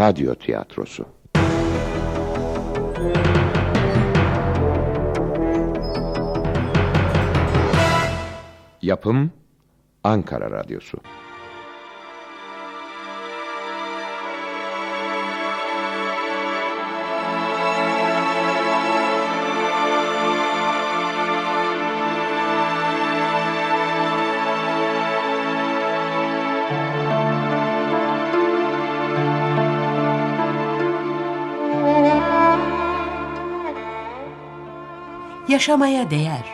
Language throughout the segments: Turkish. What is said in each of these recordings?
radyo tiyatrosu. Yapım Ankara Radyosu. Yaşamaya değer.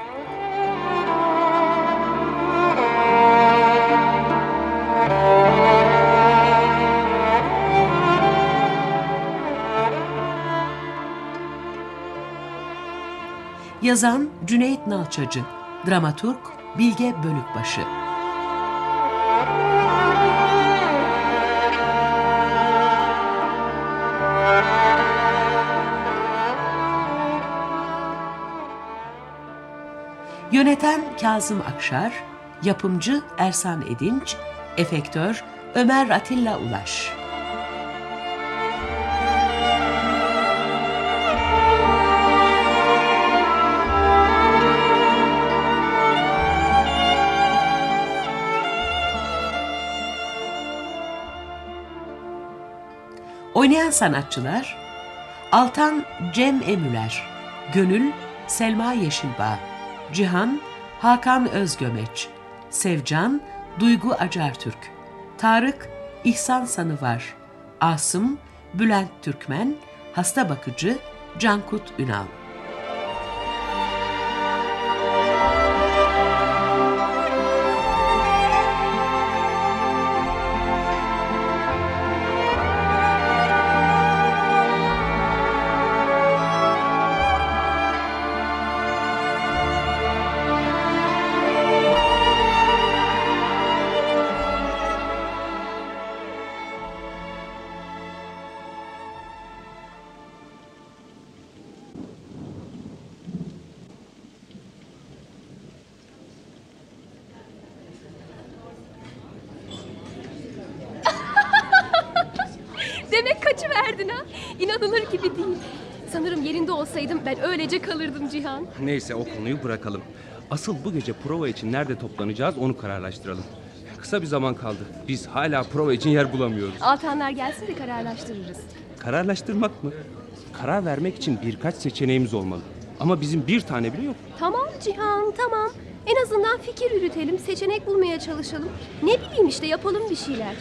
Yazan Cüneyt Nalçacı, dramaturg Bilge Bölükbaşı. Yöneten Kazım Akşar, yapımcı Ersan Edinç, efektör Ömer Atilla Ulaş. Oynayan sanatçılar Altan Cem Emüler, Gönül Selma Yeşilbağ, Cihan Hakan Özgömeç, Sevcan Duygu Acartürk, Tarık İhsan Sanıvar, Asım Bülent Türkmen, Hasta Bakıcı Cankut Ünal. Gibi değil. Sanırım yerinde olsaydım ben öylece kalırdım Cihan. Neyse o konuyu bırakalım. Asıl bu gece prova için nerede toplanacağız onu kararlaştıralım. Kısa bir zaman kaldı. Biz hala prova için yer bulamıyoruz. Altanlar gelsin de kararlaştırırız. Kararlaştırmak mı? Karar vermek için birkaç seçeneğimiz olmalı. Ama bizim bir tane bile yok. Tamam Cihan tamam. En azından fikir yürütelim, seçenek bulmaya çalışalım. Ne bileyim işte yapalım bir şeyler.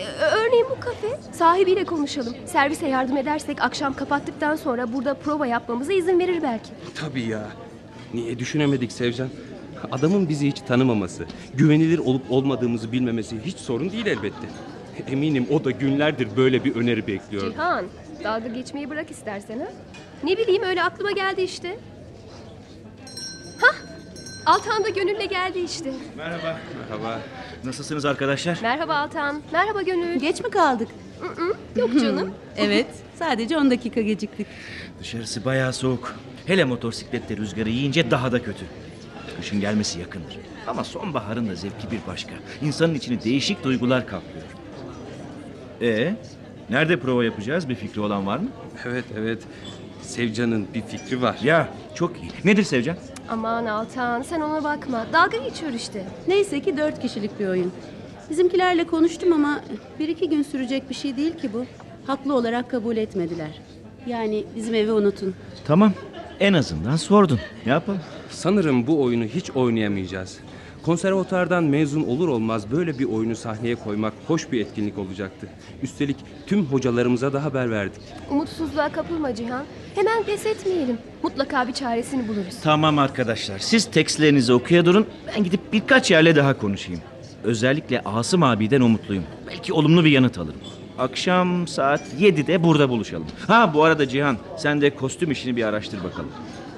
Ee, Örneğin bu kafe. Sahibiyle konuşalım. Servise yardım edersek akşam kapattıktan sonra burada prova yapmamıza izin verir belki. Tabii ya. Niye düşünemedik Sevcan? Adamın bizi hiç tanımaması, güvenilir olup olmadığımızı bilmemesi hiç sorun değil elbette. Eminim o da günlerdir böyle bir öneri bekliyor. Cihan, dalga geçmeyi bırak istersen ha. Ne bileyim öyle aklıma geldi işte. Hah, Altan da Gönül'le geldi işte. Merhaba. Merhaba. Nasılsınız arkadaşlar? Merhaba Altan, merhaba Gönül. Geç mi kaldık? Yok canım. Evet, sadece 10 dakika geciktik. Dışarısı bayağı soğuk. Hele motosikletle rüzgarı yiyince daha da kötü. Kışın gelmesi yakındır. Ama sonbaharın da zevki bir başka. İnsanın içini değişik duygular kaplıyor. Ee, nerede prova yapacağız? Bir fikri olan var mı? Evet evet. Sevcan'ın bir fikri var. Ya, çok iyi. Nedir Sevcan? Aman Altan sen ona bakma. Dalga geçiyor işte. Neyse ki 4 kişilik bir oyun. Bizimkilerle konuştum ama bir iki gün sürecek bir şey değil ki bu. Haklı olarak kabul etmediler. Yani bizim evi unutun. Tamam. En azından sordun. Ne yapalım? Sanırım bu oyunu hiç oynayamayacağız. Konservatuardan mezun olur olmaz böyle bir oyunu sahneye koymak hoş bir etkinlik olacaktı. Üstelik tüm hocalarımıza da haber verdik. Umutsuzluğa kapılma Cihan. Hemen pes etmeyelim. Mutlaka bir çaresini buluruz. Tamam arkadaşlar. Siz tekstlerinizi okuya durun. Ben gidip birkaç yerle daha konuşayım. Özellikle Asım abiden umutluyum. Belki olumlu bir yanıt alırım. Akşam saat 7'de burada buluşalım. Ha bu arada Cihan sen de kostüm işini bir araştır bakalım.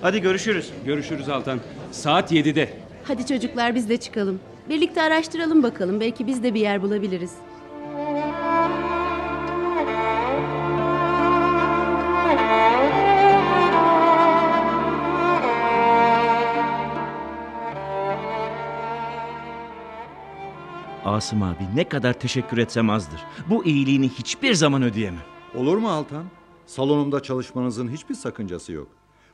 Hadi görüşürüz. Görüşürüz Altan. Saat 7'de. Hadi çocuklar biz de çıkalım. Birlikte araştıralım bakalım. Belki biz de bir yer bulabiliriz. Asım abi ne kadar teşekkür etsem azdır. Bu iyiliğini hiçbir zaman ödeyemem. Olur mu Altan? Salonumda çalışmanızın hiçbir sakıncası yok.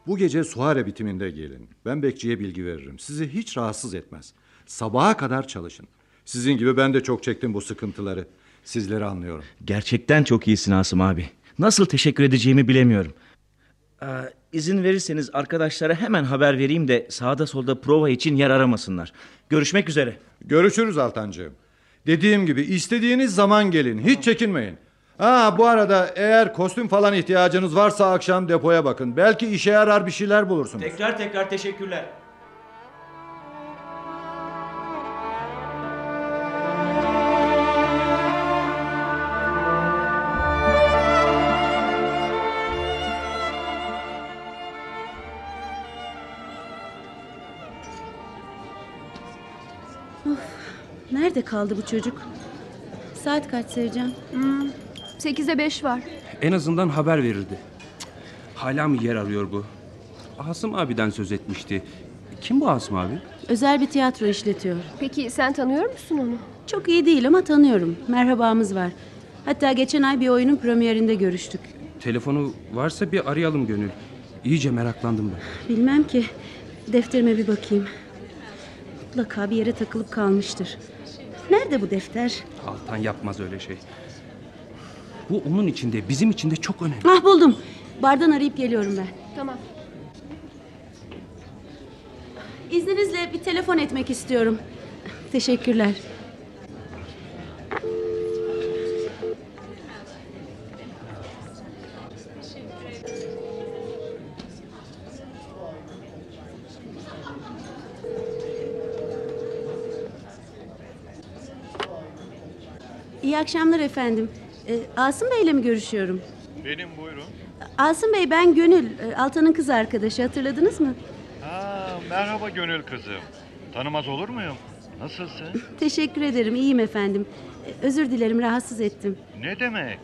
Bu gece Suhare bitiminde gelin. Ben bekçiye bilgi veririm. Sizi hiç rahatsız etmez. Sabaha kadar çalışın. Sizin gibi ben de çok çektim bu sıkıntıları. Sizleri anlıyorum. Gerçekten çok iyisin Asım abi. Nasıl teşekkür edeceğimi bilemiyorum. Ee, izin verirseniz arkadaşlara hemen haber vereyim de sağda solda prova için yer aramasınlar. Görüşmek üzere. Görüşürüz Altancığım. Dediğim gibi istediğiniz zaman gelin. Hiç çekinmeyin. Ha bu arada eğer kostüm falan ihtiyacınız varsa akşam depoya bakın. Belki işe yarar bir şeyler bulursunuz. Tekrar tekrar teşekkürler. Nerede kaldı bu çocuk? Saat kaç Sevcan? Sekize beş var. En azından haber verirdi. Hala mı yer arıyor bu? Asım abiden söz etmişti. Kim bu Asım abi? Özel bir tiyatro işletiyor. Peki sen tanıyor musun onu? Çok iyi değil ama tanıyorum. Merhabamız var. Hatta geçen ay bir oyunun premierinde görüştük. Telefonu varsa bir arayalım Gönül. İyice meraklandım ben. Bilmem ki. Defterime bir bakayım. Mutlaka bir yere takılıp kalmıştır. Nerede bu defter? Altan yapmaz öyle şey. Bu onun içinde, bizim için de çok önemli. Ah buldum. Bardan arayıp geliyorum ben. Tamam. İzninizle bir telefon etmek istiyorum. Teşekkürler. İyi akşamlar efendim. Ee, Asım Bey'le mi görüşüyorum? Benim buyurun. Asım Bey ben Gönül, e, Altan'ın kız arkadaşı hatırladınız mı? Ha, merhaba gönül kızım. Tanımaz olur muyum? Nasılsın? Teşekkür ederim, iyiyim efendim. E, Özür dilerim, rahatsız ettim. ne demek?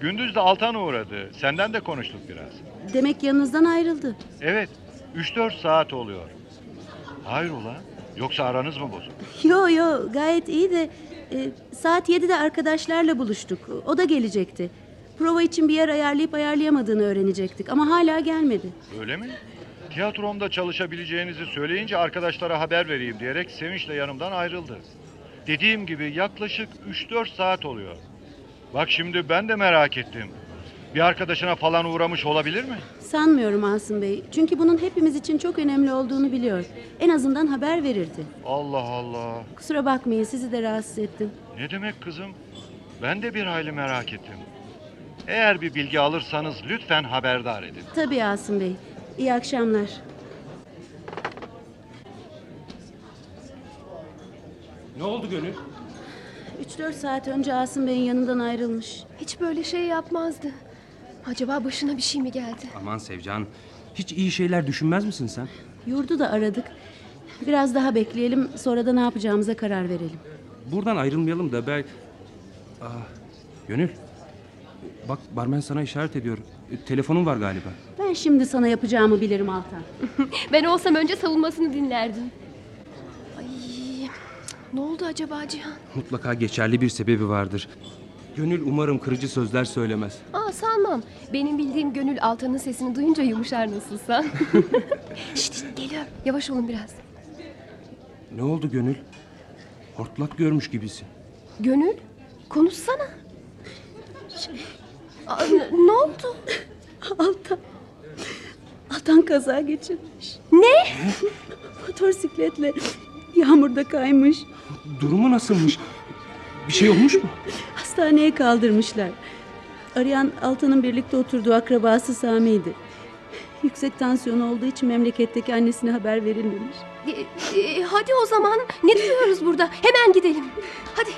Gündüz de Altan uğradı. Senden de konuştuk biraz. Demek yanınızdan ayrıldı. Evet, 3-4 saat oluyor. Hayrola? Yoksa aranız mı bozuk? Yo yo, gayet iyi de e, saat 7'de arkadaşlarla buluştuk. O da gelecekti. Prova için bir yer ayarlayıp ayarlayamadığını öğrenecektik ama hala gelmedi. Öyle mi? Tiyatromda çalışabileceğinizi söyleyince arkadaşlara haber vereyim diyerek sevinçle yanımdan ayrıldı. Dediğim gibi yaklaşık 3-4 saat oluyor. Bak şimdi ben de merak ettim. Bir arkadaşına falan uğramış olabilir mi? Sanmıyorum Asım Bey. Çünkü bunun hepimiz için çok önemli olduğunu biliyor. En azından haber verirdi. Allah Allah. Kusura bakmayın sizi de rahatsız ettim. Ne demek kızım? Ben de bir hayli merak ettim. Eğer bir bilgi alırsanız lütfen haberdar edin. Tabii Asım Bey. İyi akşamlar. Ne oldu Gönül? 3-4 saat önce Asım Bey'in yanından ayrılmış. Hiç böyle şey yapmazdı. Acaba başına bir şey mi geldi? Aman Sevcan, hiç iyi şeyler düşünmez misin sen? Yurdu da aradık. Biraz daha bekleyelim, sonra da ne yapacağımıza karar verelim. Buradan ayrılmayalım da ben... Aa, Gönül, bak barmen sana işaret ediyor. E, Telefonun var galiba. Ben şimdi sana yapacağımı bilirim Altan. Ben olsam önce savunmasını dinlerdim. Ay, ne oldu acaba Cihan? Mutlaka geçerli bir sebebi vardır. Gönül umarım kırıcı sözler söylemez. Aa sanmam. Benim bildiğim Gönül Altan'ın sesini duyunca yumuşar nasılsa. şşt, şşt, geliyor. Yavaş olun biraz. Ne oldu Gönül? Hortlak görmüş gibisin. Gönül, konuşsana. Aa, ne oldu? Altan. Altan kaza geçirmiş. Ne? Motosikletle yağmurda kaymış. Durumu nasılmış? Bir şey olmuş mu? Hastaneye kaldırmışlar. Arayan Altan'ın birlikte oturduğu akrabası Sami'ydi. Yüksek tansiyon olduğu için memleketteki annesine haber verilmemiş. E, e, hadi o zaman. Ne duruyoruz burada? Hemen gidelim. Hadi.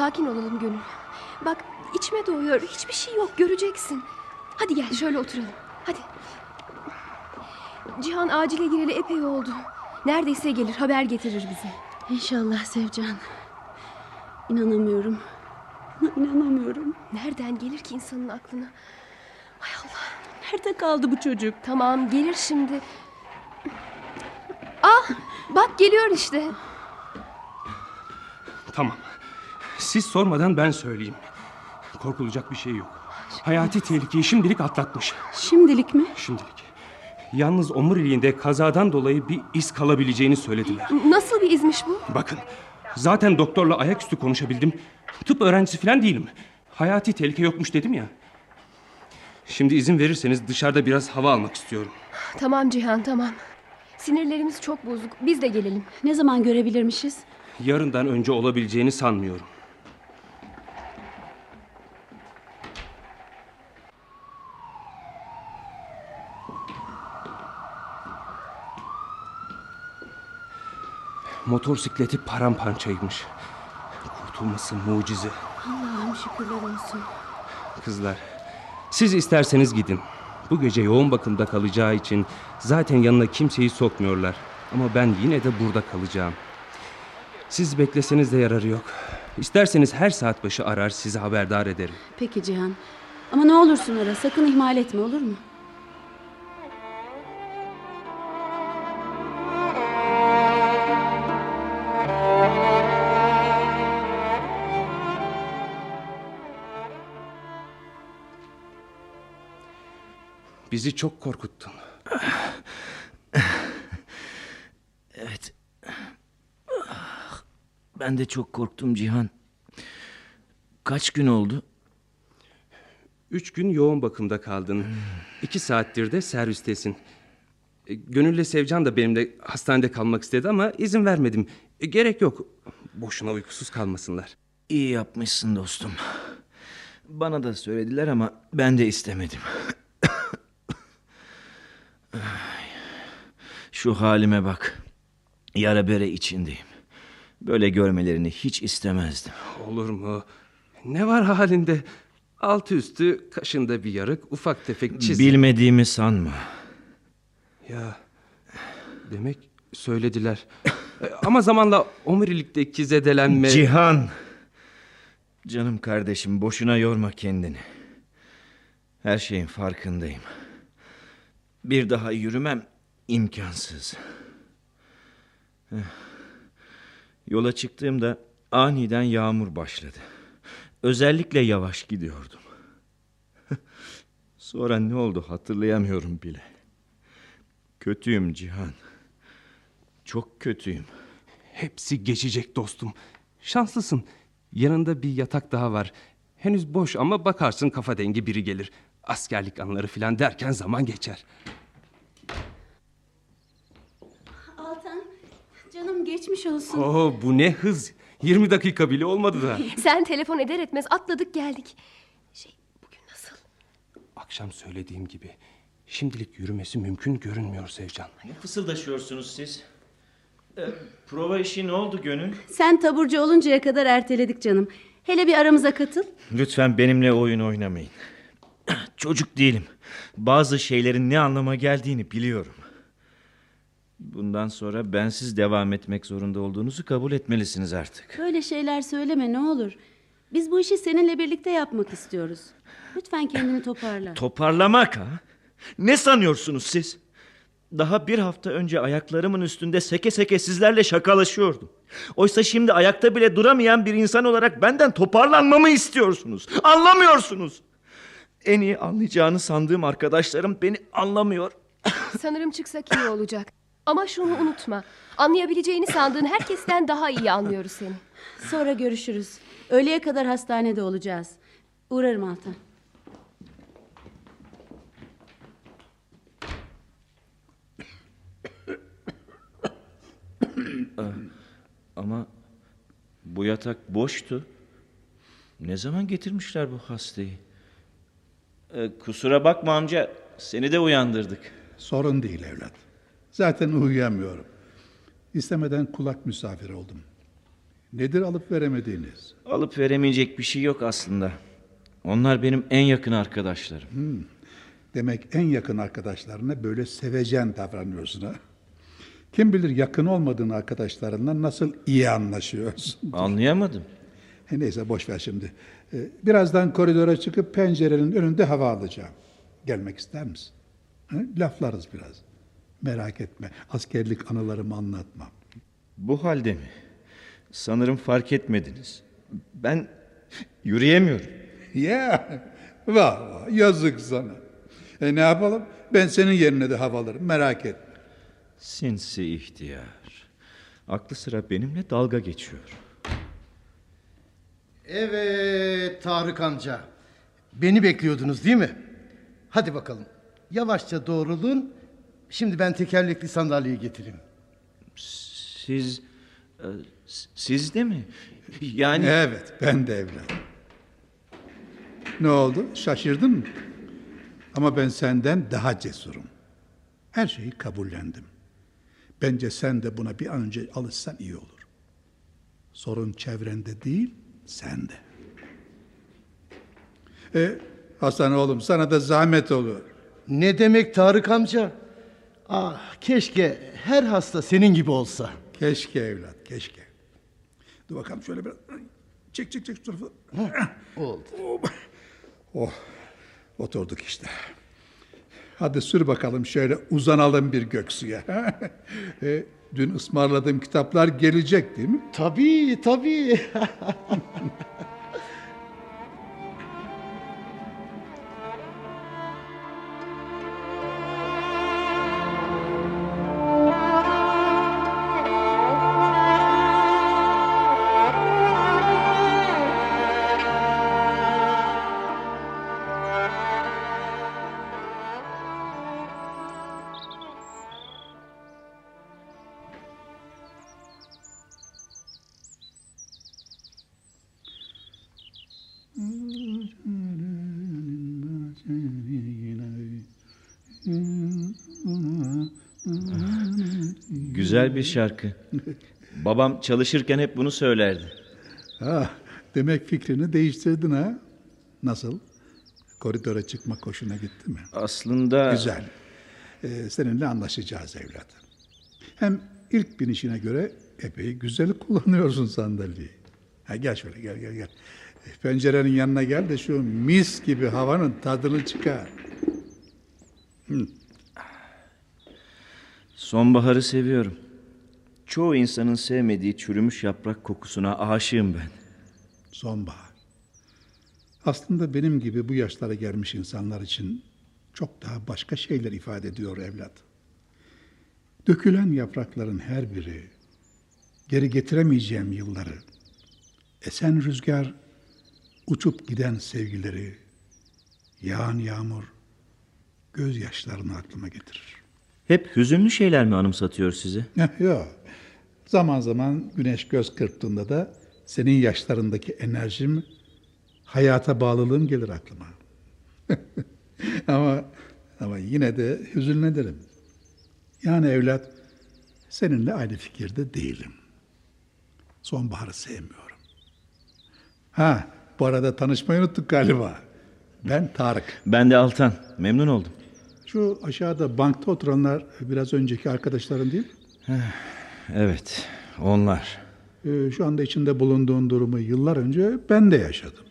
Sakin olalım Gönül. Bak içime doğuyor. Hiçbir şey yok. Göreceksin. Hadi gel şöyle oturalım. Hadi. Cihan acile gireli epey oldu. Neredeyse gelir haber getirir bize. İnşallah Sevcan. İnanamıyorum. İnanamıyorum. Nereden gelir ki insanın aklına? Hay Allah. Nerede kaldı bu çocuk? Tamam gelir şimdi. Ah bak geliyor işte. Tamam. Siz sormadan ben söyleyeyim. Korkulacak bir şey yok. Hayati tehlikeyi şimdilik atlatmış. Şimdilik mi? Şimdilik. Yalnız omuriliğinde kazadan dolayı bir iz kalabileceğini söylediler. Nasıl bir izmiş bu? Bakın zaten doktorla ayaküstü konuşabildim. Tıp öğrencisi falan değilim. Hayati tehlike yokmuş dedim ya. Şimdi izin verirseniz dışarıda biraz hava almak istiyorum. Tamam Cihan tamam. Sinirlerimiz çok bozuk. Biz de gelelim. Ne zaman görebilirmişiz? Yarından önce olabileceğini sanmıyorum. Motosikleti paramparçaymış. Kurtulması mucize. Allah'ım şükürler olsun. Kızlar, siz isterseniz gidin. Bu gece yoğun bakımda kalacağı için zaten yanına kimseyi sokmuyorlar. Ama ben yine de burada kalacağım. Siz bekleseniz de yararı yok. İsterseniz her saat başı arar sizi haberdar ederim. Peki Cihan. Ama ne olursun ara sakın ihmal etme olur mu? Bizi çok korkuttun. Evet. Ben de çok korktum Cihan. Kaç gün oldu? Üç gün yoğun bakımda kaldın. İki saattir de servistesin. E, Gönül'le Sevcan da benimle hastanede kalmak istedi ama izin vermedim. E, Gerek yok. Boşuna uykusuz kalmasınlar. İyi yapmışsın dostum. Bana da söylediler ama ben de istemedim. Şu halime bak. Yara bere içindeyim. Böyle görmelerini hiç istemezdim. Olur mu? Ne var halinde? Altı üstü kaşında bir yarık, ufak tefek çizik. Bilmediğimi sanma. Ya demek söylediler. E, Ama zamanla omurilikteki zedelenme... Cihan. Canım kardeşim boşuna yorma kendini. Her şeyin farkındayım. Bir daha yürümem imkansız. Eh. Yola çıktığımda aniden yağmur başladı. Özellikle yavaş gidiyordum. Sonra ne oldu hatırlayamıyorum bile. Kötüyüm Cihan. Çok kötüyüm. Hepsi geçecek dostum. Şanslısın. Yanında bir yatak daha var. Henüz boş ama bakarsın kafa dengi biri gelir. Askerlik anları filan derken zaman geçer. Altan canım geçmiş olsun. Oo bu ne hız. 20 dakika bile olmadı da. Sen telefon eder etmez atladık geldik. Şey bugün nasıl? Akşam söylediğim gibi şimdilik yürümesi mümkün görünmüyor Sevcan. Ne fısıldaşıyorsunuz siz? Ee, prova işi ne oldu Gönül? Sen taburcu oluncaya kadar erteledik canım. Hele bir aramıza katıl. Lütfen benimle oyun oynamayın. Çocuk değilim. Bazı şeylerin ne anlama geldiğini biliyorum. Bundan sonra bensiz devam etmek zorunda olduğunuzu kabul etmelisiniz artık. Böyle şeyler söyleme ne olur. Biz bu işi seninle birlikte yapmak istiyoruz. Lütfen kendini toparla. Toparlamak ha? Ne sanıyorsunuz siz? Daha bir hafta önce ayaklarımın üstünde seke seke sizlerle şakalaşıyordum. Oysa şimdi ayakta bile duramayan bir insan olarak benden toparlanmamı istiyorsunuz. Anlamıyorsunuz. En iyi anlayacağını sandığım arkadaşlarım beni anlamıyor. Sanırım çıksak iyi olacak. Ama şunu unutma. Anlayabileceğini sandığın herkesten daha iyi anlıyoruz seni. Sonra görüşürüz. Öğleye kadar hastanede olacağız. Uğrarım Altan. Ama bu yatak boştu. Ne zaman getirmişler bu hastayı? Ee, kusura bakma amca, seni de uyandırdık. Sorun değil evlat. Zaten uyuyamıyorum. İstemeden kulak misafiri oldum. Nedir alıp veremediğiniz? Alıp veremeyecek bir şey yok aslında. Onlar benim en yakın arkadaşlarım. Demek en yakın arkadaşlarına böyle sevecen davranıyorsun ha? Kim bilir yakın olmadığın arkadaşlarınla nasıl iyi anlaşıyorsun. Anlayamadım. Neyse boş ver şimdi. E, Birazdan koridora çıkıp pencerenin önünde hava alacağım. Gelmek ister misin? Laflarız biraz. Merak etme. Askerlik anılarımı anlatmam. Bu halde mi? Sanırım fark etmediniz. Ben yürüyemiyorum. Ya vah vah yazık sana. E ne yapalım? Ben senin yerine de hava alırım. Merak etme. Sinsi ihtiyar. Aklı sıra benimle dalga geçiyor. Evet Tarık amca. Beni bekliyordunuz değil mi? Hadi bakalım. Yavaşça doğrulun. Şimdi ben tekerlekli sandalyeyi getireyim. Siz... e, Siz de mi? Yani... Evet ben de evladım. Ne oldu? Şaşırdın mı? Ama ben senden daha cesurum. Her şeyi kabullendim. Bence sen de buna bir an önce alışsan iyi olur. Sorun çevrende değil, sende. E, Hasan oğlum sana da zahmet olur. Ne demek Tarık amca? Ah keşke her hasta senin gibi olsa. Keşke evlat, keşke. Dur bakalım şöyle biraz. Çek çek çek şu tarafı. Oldu. Oh, oturduk işte. Hadi sür bakalım şöyle uzanalım bir göksuya. e, dün ısmarladığım kitaplar gelecek değil mi? Tabii tabii. Güzel bir şarkı. Babam çalışırken hep bunu söylerdi. Ha, demek fikrini değiştirdin ha? Nasıl? Koridora çıkmak hoşuna gitti mi? Aslında... Güzel. Ee, seninle anlaşacağız evlat. Hem ilk binişine göre epey güzel kullanıyorsun sandalyeyi. Ha, gel şöyle gel gel gel. Pencerenin yanına gel de şu mis gibi havanın tadını çıkar. Sonbaharı seviyorum. Çoğu insanın sevmediği çürümüş yaprak kokusuna aşığım ben. Sonbahar. Aslında benim gibi bu yaşlara gelmiş insanlar için çok daha başka şeyler ifade ediyor evlat. Dökülen yaprakların her biri, geri getiremeyeceğim yılları, esen rüzgar, uçup giden sevgileri, yağan yağmur, gözyaşlarını aklıma getirir. Hep hüzünlü şeyler mi anımsatıyor sizi? Yok. Zaman zaman güneş göz kırptığında da senin yaşlarındaki enerjim, hayata bağlılığım gelir aklıma. ama ama yine de hüzünlenirim. Yani evlat, seninle aynı fikirde değilim. Sonbaharı sevmiyorum. Ha, bu arada tanışmayı unuttuk galiba. Ben Tarık. Ben de Altan. Memnun oldum. Şu aşağıda bankta oturanlar biraz önceki arkadaşların değil mi? Evet, onlar. Ee, şu anda içinde bulunduğun durumu yıllar önce ben de yaşadım.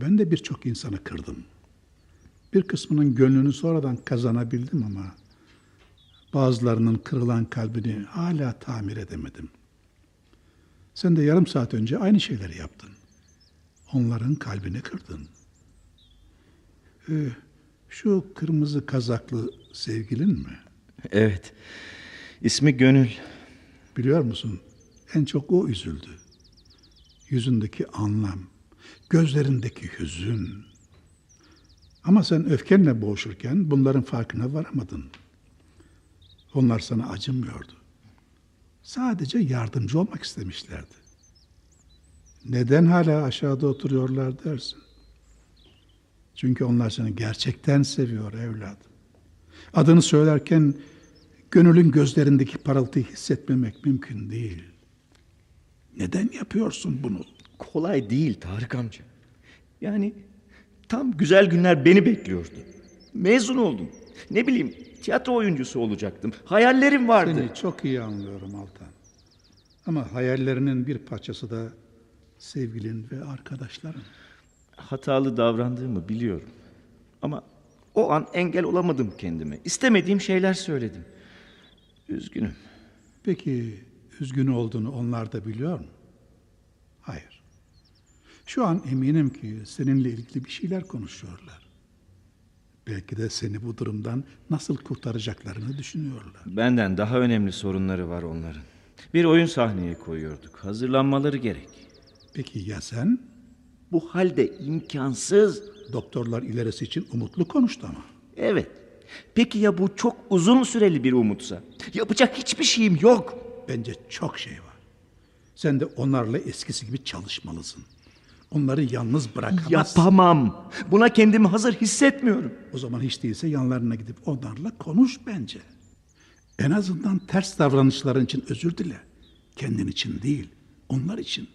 Ben de birçok insanı kırdım. Bir kısmının gönlünü sonradan kazanabildim ama bazılarının kırılan kalbini hala tamir edemedim. Sen de yarım saat önce aynı şeyleri yaptın. Onların kalbini kırdın. Ee, şu kırmızı kazaklı sevgilin mi? Evet. İsmi Gönül. Biliyor musun? En çok o üzüldü. Yüzündeki anlam, gözlerindeki hüzün. Ama sen öfkenle boğuşurken bunların farkına varamadın. Onlar sana acımıyordu. Sadece yardımcı olmak istemişlerdi. Neden hala aşağıda oturuyorlar dersin? Çünkü onlar seni gerçekten seviyor evladım. Adını söylerken gönülün gözlerindeki parıltıyı hissetmemek mümkün değil. Neden yapıyorsun bunu? Kolay değil Tarık amca. Yani tam güzel günler beni bekliyordu. Mezun oldum. Ne bileyim Tiyatro oyuncusu olacaktım. Hayallerim vardı. Seni çok iyi anlıyorum Altan. Ama hayallerinin bir parçası da sevgilin ve arkadaşların. Hatalı davrandığımı biliyorum. Ama o an engel olamadım kendime. İstemediğim şeyler söyledim. Üzgünüm. Peki üzgün olduğunu onlar da biliyor mu? Hayır. Şu an eminim ki seninle ilgili bir şeyler konuşuyorlar. Belki de seni bu durumdan nasıl kurtaracaklarını düşünüyorlar. Benden daha önemli sorunları var onların. Bir oyun sahneye koyuyorduk. Hazırlanmaları gerek. Peki ya sen? Bu halde imkansız. Doktorlar ilerisi için umutlu konuştu ama. Evet. Peki ya bu çok uzun süreli bir umutsa? Yapacak hiçbir şeyim yok. Bence çok şey var. Sen de onlarla eskisi gibi çalışmalısın. Onları yalnız bırakamazsın. Yapamam. Buna kendimi hazır hissetmiyorum. O zaman hiç değilse yanlarına gidip onlarla konuş bence. En azından ters davranışların için özür dile. Kendin için değil, onlar için.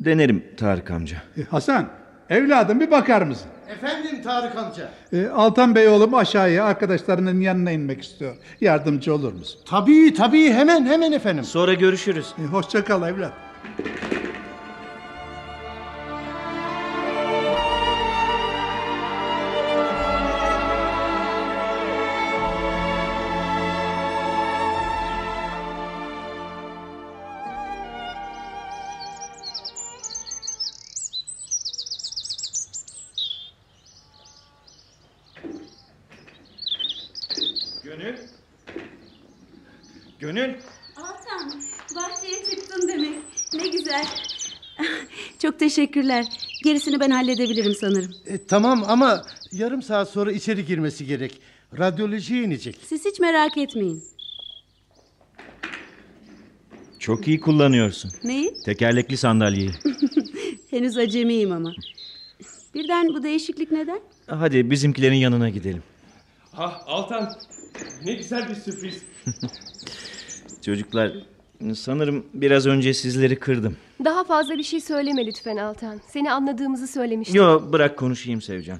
Denerim Tarık amca. E, Hasan, evladım bir bakar mısın? Efendim Tarık amca. E, Altan Bey oğlum aşağıya arkadaşlarının yanına inmek istiyor. Yardımcı olur musun? Tabii tabii hemen hemen efendim. Sonra görüşürüz. E, hoşça kal evlat. Gönül. Altan, bahçeye çıktın demek. Ne güzel. Çok teşekkürler. Gerisini ben halledebilirim sanırım. E, tamam ama yarım saat sonra içeri girmesi gerek. Radyolojiye inecek. Siz hiç merak etmeyin. Çok iyi kullanıyorsun. Neyi? Tekerlekli sandalyeyi. Henüz acemiyim ama. Birden bu değişiklik neden? Hadi bizimkilerin yanına gidelim. Ah Altan ne güzel bir sürpriz. Çocuklar sanırım biraz önce sizleri kırdım. Daha fazla bir şey söyleme lütfen Altan. Seni anladığımızı söylemiştim. Yo bırak konuşayım Sevcan.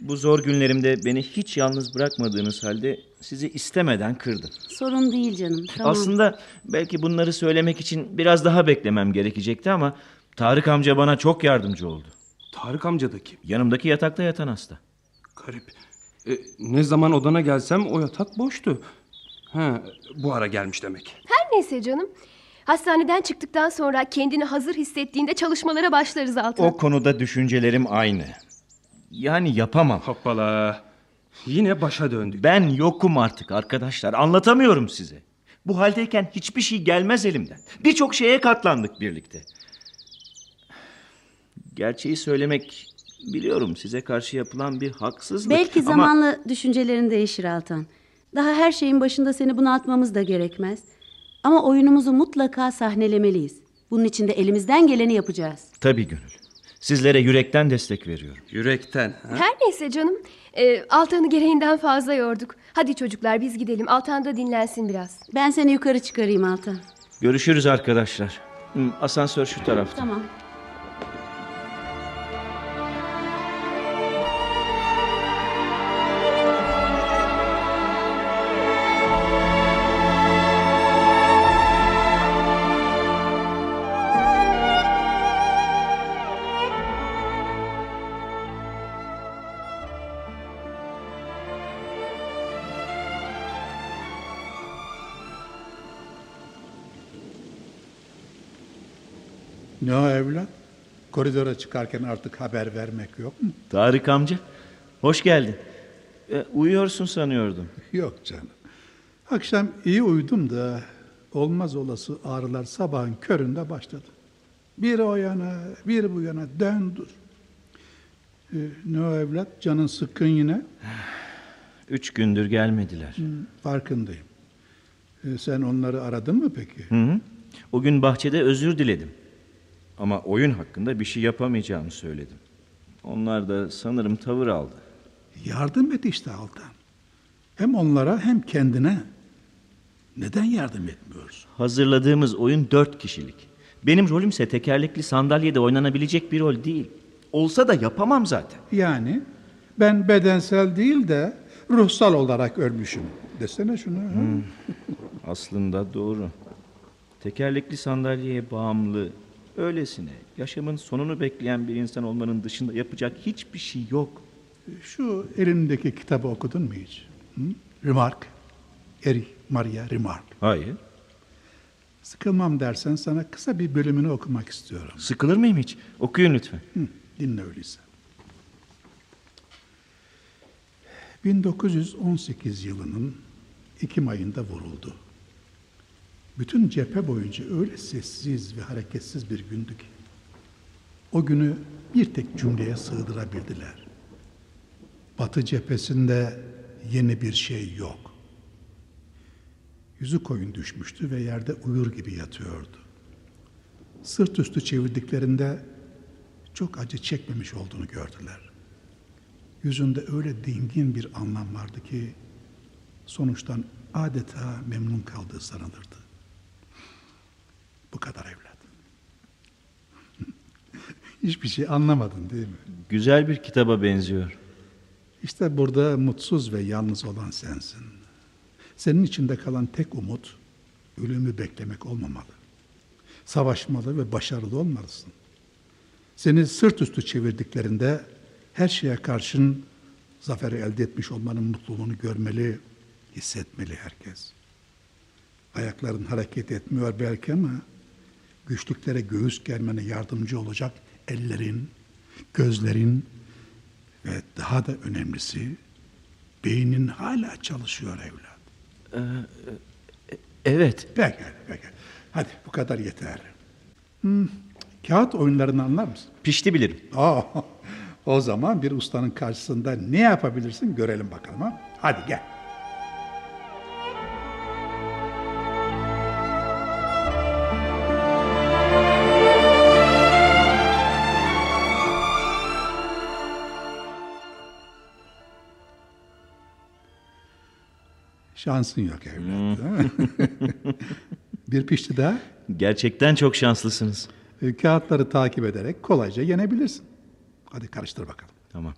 Bu zor günlerimde beni hiç yalnız bırakmadığınız halde sizi istemeden kırdım. Sorun değil canım. Tamam. Aslında belki bunları söylemek için biraz daha beklemem gerekecekti ama Tarık amca bana çok yardımcı oldu. Tarık amca da kim? Yanımdaki yatakta yatan hasta. Garip. E, ne zaman odana gelsem o yatak boştu. Ha, bu ara gelmiş demek. Her neyse canım. Hastaneden çıktıktan sonra kendini hazır hissettiğinde çalışmalara başlarız Altan. O konuda düşüncelerim aynı. Yani yapamam. Hoppala. Yine başa döndük. Ben yokum artık arkadaşlar. Anlatamıyorum size. Bu haldeyken hiçbir şey gelmez elimden. Birçok şeye katlandık birlikte. Gerçeği söylemek biliyorum size karşı yapılan bir haksızlık. Belki ama- zamanla düşüncelerin değişir Altan. Daha her şeyin başında seni bunaltmamız da gerekmez. Ama oyunumuzu mutlaka sahnelemeliyiz. Bunun için de elimizden geleni yapacağız. Tabii Gönül. Sizlere yürekten destek veriyorum. Yürekten. Ha? Her neyse canım. Ee, Altan'ı gereğinden fazla yorduk. Hadi çocuklar biz gidelim. Altan da dinlensin biraz. Ben seni yukarı çıkarayım Altan. Görüşürüz arkadaşlar. Asansör şu tarafta. Tamam. Ne o evlat? Koridora çıkarken artık haber vermek yok mu? Tarık amca, hoş geldin. E, uyuyorsun sanıyordum. Yok canım. Akşam iyi uyudum da olmaz olası ağrılar sabahın köründe başladı. Bir o yana, bir bu yana dön dur. Ee, ne o evlat? Canın sıkkın yine. Üç gündür gelmediler. Farkındayım. Ee, sen onları aradın mı peki? Hı hı. O gün bahçede özür diledim. Ama oyun hakkında bir şey yapamayacağımı söyledim. Onlar da sanırım tavır aldı. Yardım et işte Altan. Hem onlara hem kendine. Neden yardım etmiyorsun? Hazırladığımız oyun dört kişilik. Benim rolümse tekerlekli sandalyede oynanabilecek bir rol değil. Olsa da yapamam zaten. Yani ben bedensel değil de ruhsal olarak ölmüşüm. Desene şunu. ha? Aslında doğru. Tekerlekli sandalyeye bağımlı, öylesine yaşamın sonunu bekleyen bir insan olmanın dışında yapacak hiçbir şey yok. Şu elindeki kitabı okudun mu hiç? Hı? Remark. Erich Maria Remark. Hayır. Sıkılmam dersen sana kısa bir bölümünü okumak istiyorum. Sıkılır mıyım hiç? Okuyun lütfen. Hı, dinle öyleyse. 1918 yılının Ekim ayında vuruldu. Bütün cephe boyunca öyle sessiz ve hareketsiz bir gündü ki. O günü bir tek cümleye sığdırabildiler. Batı cephesinde yeni bir şey yok. Yüzü koyun düşmüştü ve yerde uyur gibi yatıyordu. Sırt üstü çevirdiklerinde çok acı çekmemiş olduğunu gördüler. Yüzünde öyle dingin bir anlam vardı ki sonuçtan adeta memnun kaldığı sanılırdı. Bu kadar evlat. Hiçbir şey anlamadın değil mi? Güzel bir kitaba benziyor. İşte burada mutsuz ve yalnız olan sensin. Senin içinde kalan tek umut ölümü beklemek olmamalı. Savaşmalı ve başarılı olmalısın. Seni sırt üstü çevirdiklerinde her şeye karşın zaferi elde etmiş olmanın mutluluğunu görmeli, hissetmeli herkes. Ayakların hareket etmiyor belki ama güçlüklere göğüs germene yardımcı olacak ellerin, gözlerin ve daha da önemlisi beynin hala çalışıyor evlat. Evet. Peki, peki. Hadi bu kadar yeter. Hmm, kağıt oyunlarını anlar mısın? Pişti bilirim. Aa, o zaman bir ustanın karşısında ne yapabilirsin görelim bakalım ha. Hadi gel. Şansın yok evlat. bir pişti daha. Gerçekten çok şanslısınız. E, Kağıtları takip ederek kolayca yenebilirsin. Hadi karıştır bakalım. Tamam.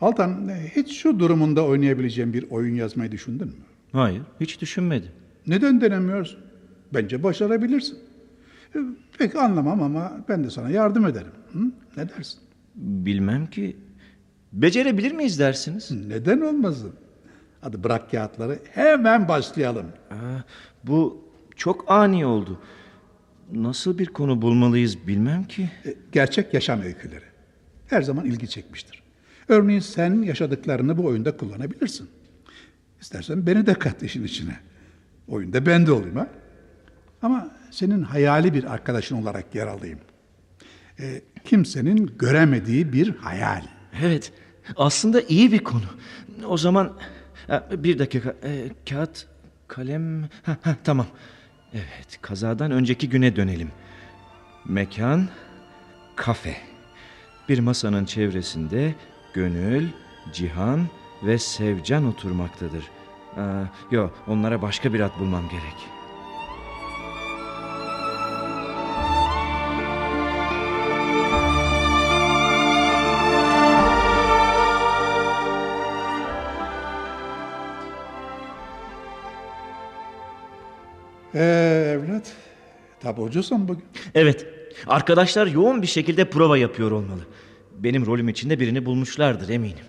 Altan, e, hiç şu durumunda oynayabileceğin bir oyun yazmayı düşündün mü? Hayır, hiç düşünmedim. Neden denemiyorsun? Bence başarabilirsin. E, Pek anlamam ama ben de sana yardım ederim. Hı? Ne dersin? Bilmem ki. Becerebilir miyiz dersiniz? Neden olmasın? Hadi bırak kağıtları hemen başlayalım. Aa, bu çok ani oldu. Nasıl bir konu bulmalıyız bilmem ki. E, Gerçek yaşam öyküleri. Her zaman ilgi çekmiştir. Örneğin sen yaşadıklarını bu oyunda kullanabilirsin. İstersen beni de kat işin içine. Oyunda ben de olayım ha. Ama senin hayali bir arkadaşın olarak yer alayım. E, kimsenin göremediği bir hayal. Evet, aslında iyi bir konu. O zaman bir dakika. Ee, kağıt, kalem... Ha, ha, tamam. Evet, kazadan önceki güne dönelim. Mekan, kafe. Bir masanın çevresinde Gönül, Cihan ve Sevcan oturmaktadır. Aa, yo, onlara başka bir ad bulmam gerek. Ee, evlat, taburcusun bugün. Evet, arkadaşlar yoğun bir şekilde prova yapıyor olmalı. Benim rolüm içinde birini bulmuşlardır eminim.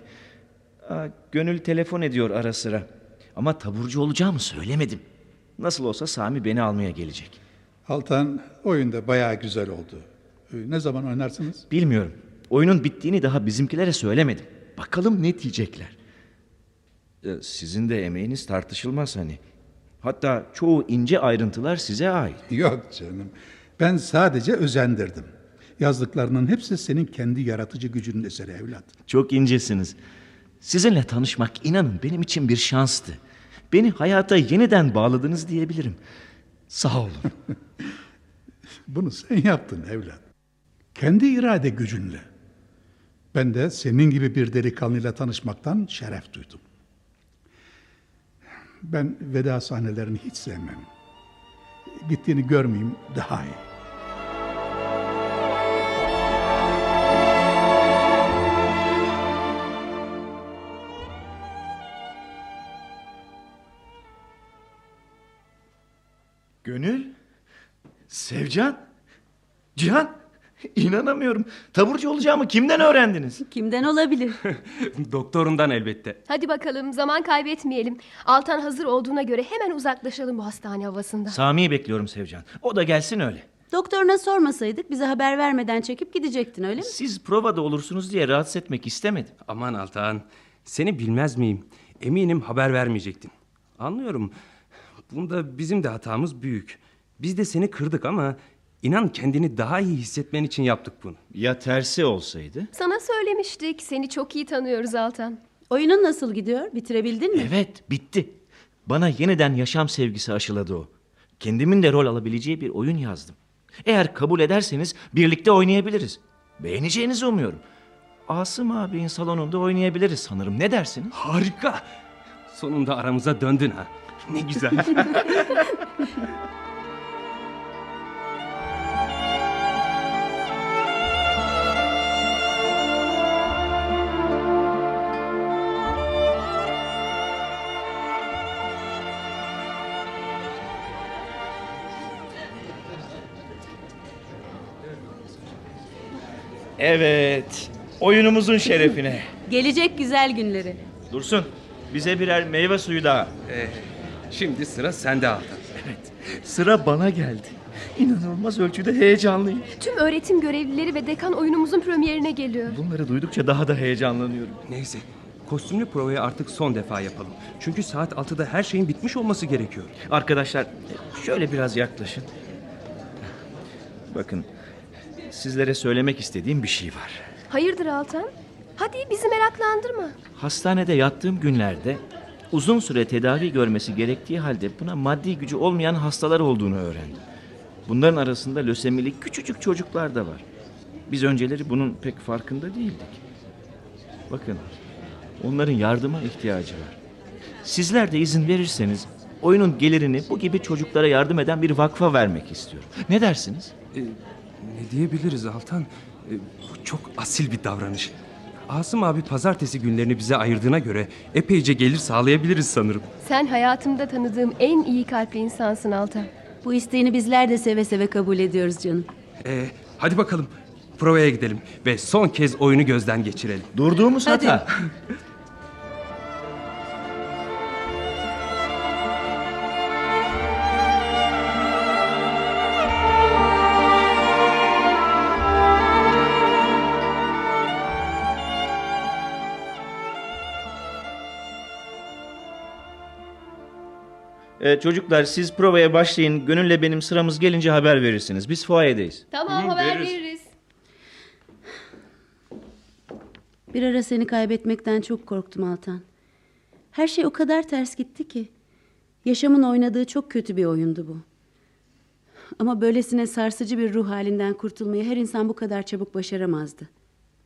Aa, Gönül telefon ediyor ara sıra. Ama taburcu olacağımı söylemedim. Nasıl olsa Sami beni almaya gelecek. Altan, oyunda bayağı güzel oldu. Ee, Ne zaman oynarsınız? Bilmiyorum. Oyunun bittiğini daha bizimkilere söylemedim. Bakalım ne diyecekler. Ee, Sizin de emeğiniz tartışılmaz hani. Hatta çoğu ince ayrıntılar size ait. Yok canım. Ben sadece özendirdim. Yazdıklarının hepsi senin kendi yaratıcı gücünün eseri evlat. Çok incesiniz. Sizinle tanışmak inanın benim için bir şanstı. Beni hayata yeniden bağladınız diyebilirim. Sağ olun. Bunu sen yaptın evlat. Kendi irade gücünle. Ben de senin gibi bir delikanlıyla tanışmaktan şeref duydum. Ben veda sahnelerini hiç sevmem. Gittiğini görmeyeyim daha iyi. Gönül, Sevcan, Cihan. İnanamıyorum. Taburcu olacağımı kimden öğrendiniz? Kimden olabilir? Doktorundan elbette. Hadi bakalım zaman kaybetmeyelim. Altan hazır olduğuna göre hemen uzaklaşalım bu hastane havasından. Sami'yi bekliyorum Sevcan. O da gelsin öyle. Doktoruna sormasaydık bize haber vermeden çekip gidecektin öyle mi? Siz provada olursunuz diye rahatsız etmek istemedim. Aman Altan, seni bilmez miyim? Eminim haber vermeyecektin. Anlıyorum. Bunda bizim de hatamız büyük. Biz de seni kırdık ama inan kendini daha iyi hissetmen için yaptık bunu. Ya tersi olsaydı? Sana söylemiştik. Seni çok iyi tanıyoruz Altan. Oyunun nasıl gidiyor? Bitirebildin mi? Evet, bitti. Bana yeniden yaşam sevgisi aşıladı o. Kendimin de rol alabileceği bir oyun yazdım. Eğer kabul ederseniz birlikte oynayabiliriz. Beğeneceğinizi umuyorum. Asım abinin salonunda oynayabiliriz sanırım. Ne dersiniz? Harika. Sonunda aramıza döndün ha. Ne güzel. Evet, oyunumuzun şerefine. Gelecek güzel günleri. Dursun, bize birer meyve suyu daha. Şimdi sıra sende Altan. Evet, sıra bana geldi. İnanılmaz ölçüde heyecanlıyım. Tüm öğretim görevlileri ve dekan oyunumuzun premierine geliyor. Bunları duydukça daha da heyecanlanıyorum. Neyse. Kostümlü provayı artık son defa yapalım. Çünkü saat 6'da her şeyin bitmiş olması gerekiyor. Arkadaşlar şöyle biraz yaklaşın. Bakın sizlere söylemek istediğim bir şey var. Hayırdır Altan? Hadi bizi meraklandırma. Hastanede yattığım günlerde uzun süre tedavi görmesi gerektiği halde buna maddi gücü olmayan hastalar olduğunu öğrendim. Bunların arasında lösemili küçücük çocuklar da var. Biz önceleri bunun pek farkında değildik. Bakın onların yardıma ihtiyacı var. Sizler de izin verirseniz oyunun gelirini bu gibi çocuklara yardım eden bir vakfa vermek istiyorum. Ne dersiniz? Ee, ne diyebiliriz Altan? Ee, bu çok asil bir davranış. Asım abi pazartesi günlerini bize ayırdığına göre epeyce gelir sağlayabiliriz sanırım. Sen hayatımda tanıdığım en iyi kalpli insansın Altan. Bu isteğini bizler de seve seve kabul ediyoruz canım. Ee, hadi bakalım provaya gidelim ve son kez oyunu gözden geçirelim. Durduğumuz Hadi. hata. Ee, çocuklar siz provaya başlayın. Gönülle benim sıramız gelince haber verirsiniz. Biz fuayedeyiz. Tamam haber veririz. Bir ara seni kaybetmekten çok korktum Altan. Her şey o kadar ters gitti ki. Yaşamın oynadığı çok kötü bir oyundu bu. Ama böylesine sarsıcı bir ruh halinden kurtulmayı her insan bu kadar çabuk başaramazdı.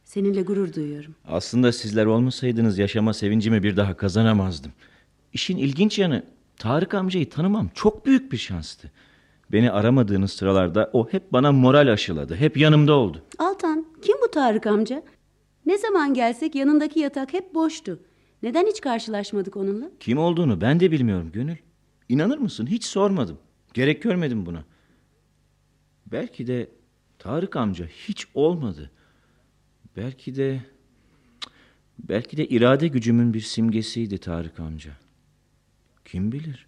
Seninle gurur duyuyorum. Aslında sizler olmasaydınız yaşama sevincimi bir daha kazanamazdım. İşin ilginç yanı Tarık amcayı tanımam çok büyük bir şanstı. Beni aramadığınız sıralarda o hep bana moral aşıladı. Hep yanımda oldu. Altan, kim bu Tarık amca? Ne zaman gelsek yanındaki yatak hep boştu. Neden hiç karşılaşmadık onunla? Kim olduğunu ben de bilmiyorum Gönül. İnanır mısın hiç sormadım. Gerek görmedim buna. Belki de Tarık amca hiç olmadı. Belki de... Belki de irade gücümün bir simgesiydi Tarık amca. Kim bilir?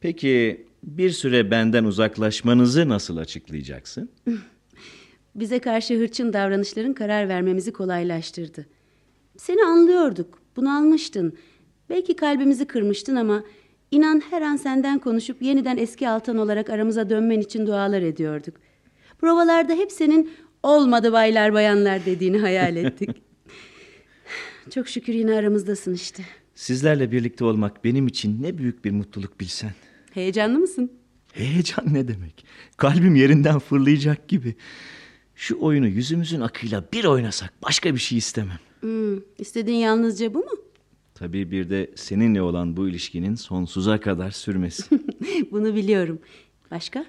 Peki bir süre benden uzaklaşmanızı nasıl açıklayacaksın? Bize karşı hırçın davranışların karar vermemizi kolaylaştırdı. Seni anlıyorduk, bunalmıştın. Belki kalbimizi kırmıştın ama inan her an senden konuşup yeniden eski Altan olarak aramıza dönmen için dualar ediyorduk. Provalarda hep senin olmadı baylar bayanlar dediğini hayal ettik. Çok şükür yine aramızdasın işte. Sizlerle birlikte olmak benim için ne büyük bir mutluluk bilsen. Heyecanlı mısın? Heyecan ne demek? Kalbim yerinden fırlayacak gibi. Şu oyunu yüzümüzün akıyla bir oynasak başka bir şey istemem. Hmm, istediğin yalnızca bu mu? Tabii bir de seninle olan bu ilişkinin sonsuza kadar sürmesi. Bunu biliyorum. Başka?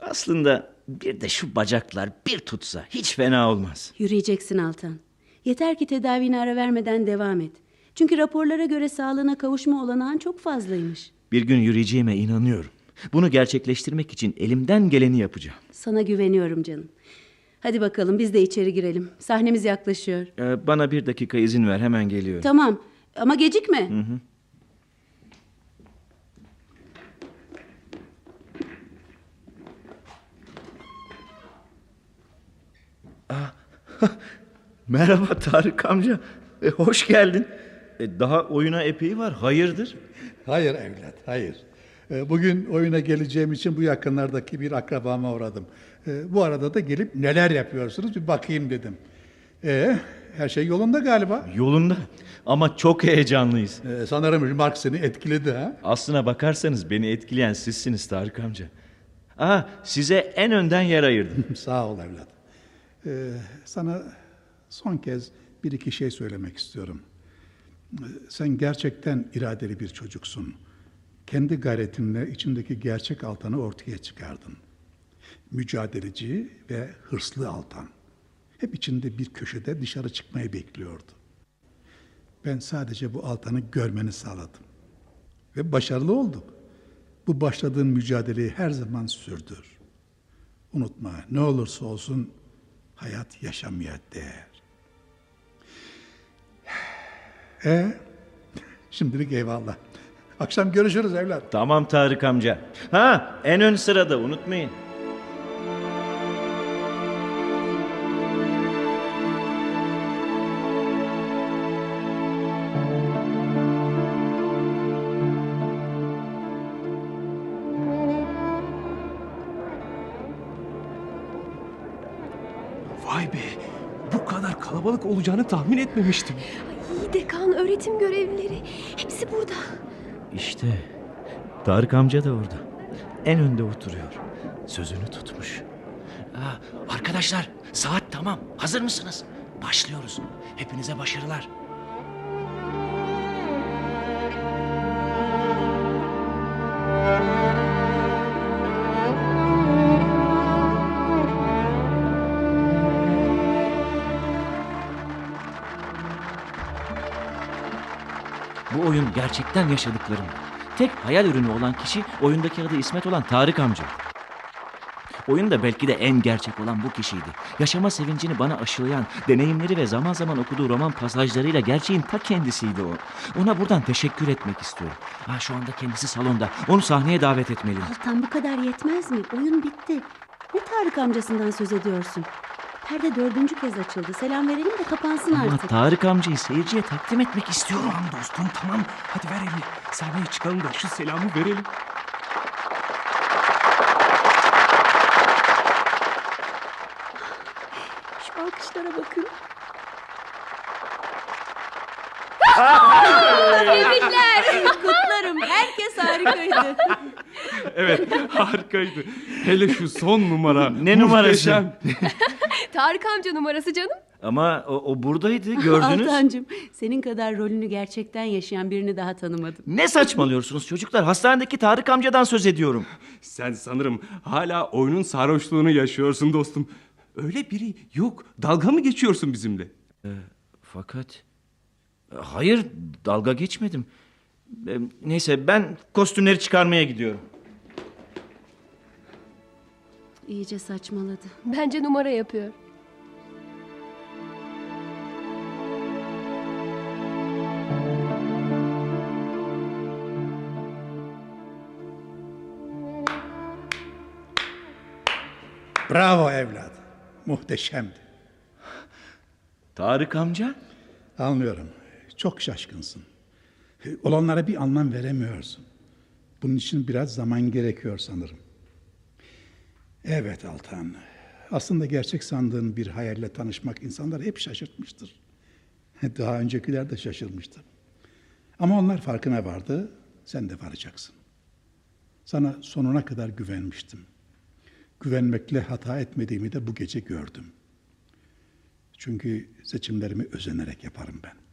Aslında bir de şu bacaklar bir tutsa hiç fena olmaz. Yürüyeceksin Altan. Yeter ki tedavine ara vermeden devam et. Çünkü raporlara göre sağlığına kavuşma olanağın çok fazlaymış. Bir gün yürüyeceğime inanıyorum. Bunu gerçekleştirmek için elimden geleni yapacağım. Sana güveniyorum canım. Hadi bakalım biz de içeri girelim. Sahnemiz yaklaşıyor. Ee, bana bir dakika izin ver hemen geliyorum. Tamam ama gecikme. Merhaba Tarık amca. E, hoş geldin. E, daha oyuna epey var. Hayırdır? Hayır evlat, hayır. Ee, Bugün oyuna geleceğim için bu yakınlardaki bir akrabama uğradım. Ee, Bu arada da gelip neler yapıyorsunuz bir bakayım dedim. Ee, her şey yolunda galiba. Yolunda. Ama çok heyecanlıyız. Ee, sanırım remark seni etkiledi ha. Aslına bakarsanız beni etkileyen sizsiniz Tarık amca. Aa, size en önden yer ayırdım. Sağ ol evlat. Ee, sana son kez bir iki şey söylemek istiyorum. Sen gerçekten iradeli bir çocuksun. Kendi gayretinle içindeki gerçek Altan'ı ortaya çıkardın. Mücadeleci ve hırslı Altan. Hep içinde bir köşede dışarı çıkmayı bekliyordu. Ben sadece bu Altan'ı görmeni sağladım. Ve başarılı olduk. Bu başladığın mücadeleyi her zaman sürdür. Unutma ne olursa olsun hayat yaşamaya değer. E şimdilik eyvallah. Akşam görüşürüz evlat. tamam Tarık amca. Ha, en ön sırada unutmayın. Vay be. Bu kadar kalabalık olacağını tahmin etmemiştim. İyi dekan, öğretim görevlileri. Hepsi burada. İşte Tarık amca da orada. En önde oturuyor. Sözünü tutmuş. Aa, arkadaşlar saat tamam. Hazır mısınız? Başlıyoruz. Hepinize başarılar. Bu oyun gerçekten yaşadıklarım. Tek hayal ürünü olan kişi oyundaki adı İsmet olan Tarık amca. Oyunda belki de en gerçek olan bu kişiydi. Yaşama sevincini bana aşılayan, deneyimleri ve zaman zaman okuduğu roman pasajlarıyla gerçeğin ta kendisiydi o. Ona buradan teşekkür etmek istiyorum. Ha, şu anda kendisi salonda. Onu sahneye davet etmeliyim. Altan bu kadar yetmez mi? Oyun bitti. Ne Tarık amcasından söz ediyorsun? Perde dördüncü kez açıldı. Selam verelim de kapansın Ama artık. Tarık amcayı seyirciye takdim etmek istiyorum. Tamam dostum tamam. Hadi ver elini. Sahneye çıkalım da şu selamı verelim. Şu alkışlara bakın. Kutlarım. Herkes harikaydı. Evet harikaydı. Hele şu son numara. Ne numarası? Tarık amca numarası canım. Ama o, o buradaydı gördünüz. Altancığım senin kadar rolünü gerçekten yaşayan birini daha tanımadım. Ne saçmalıyorsunuz çocuklar? Hastanedeki Tarık amcadan söz ediyorum. Sen sanırım hala oyunun sarhoşluğunu yaşıyorsun dostum. Öyle biri yok. Dalga mı geçiyorsun bizimle? Fakat e, hayır dalga geçmedim. E, Neyse ben kostümleri çıkarmaya gidiyorum. İyice saçmaladı. Bence numara yapıyor. Bravo evlat. Muhteşemdi. Tarık amca? Anlıyorum. Çok şaşkınsın. Olanlara bir anlam veremiyorsun. Bunun için biraz zaman gerekiyor sanırım. Evet Altan. Aslında gerçek sandığın bir hayalle tanışmak insanları hep şaşırtmıştır. Daha öncekiler de şaşırmıştı. Ama onlar farkına vardı, sen de varacaksın. Sana sonuna kadar güvenmiştim. Güvenmekle hata etmediğimi de bu gece gördüm. Çünkü seçimlerimi özenerek yaparım ben.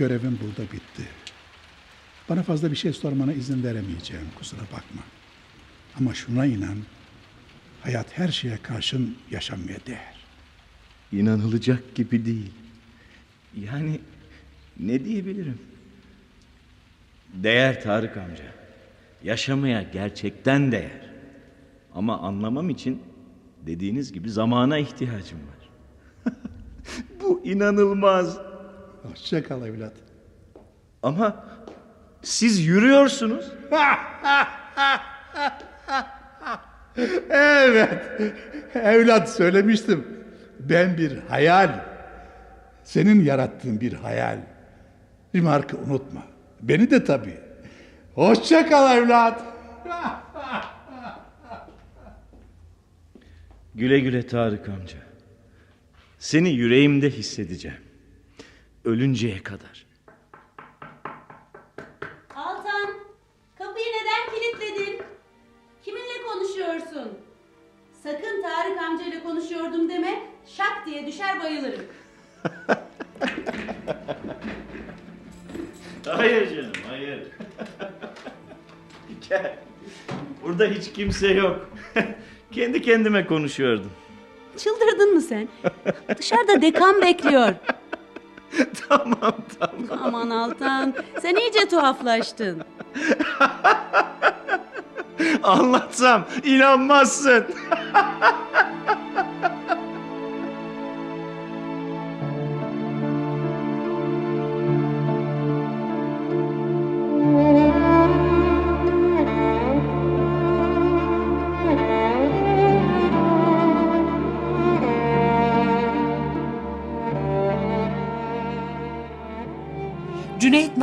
Görevim burada bitti. Bana fazla bir şey sormana izin veremeyeceğim. Kusura bakma. Ama şuna inan, hayat her şeye karşın yaşanmaya değer. İnanılacak gibi değil. Yani ne diyebilirim? Değer Tarık amca. Yaşamaya gerçekten değer. Ama anlamam için dediğiniz gibi zamana ihtiyacım var. Bu inanılmaz. Hoşça kal evlat. Ama siz yürüyorsunuz. Evet, evlat söylemiştim. Ben bir hayal. Senin yarattığın bir hayal. Remark'ı unutma. Beni de tabii. Hoşça kal evlat. Güle güle Tarık amca. Seni yüreğimde hissedeceğim. Ölünceye kadar. Altan, kapıyı neden kilitledin? Kiminle konuşuyorsun? Sakın Tarık amcayla konuşuyordum deme. Şak diye düşer bayılırım. Hayır canım, hayır. Gel. Burada hiç kimse yok. Kendi kendime konuşuyordum. Çıldırdın mı sen? Dışarıda dekan bekliyor. tamam, tamam. Aman Altan, sen iyice tuhaflaştın. Anlatsam inanmazsın.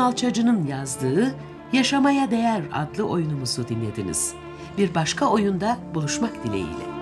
Nalçacı'nın yazdığı Yaşamaya Değer adlı oyunumuzu dinlediniz. Bir başka oyunda buluşmak dileğiyle.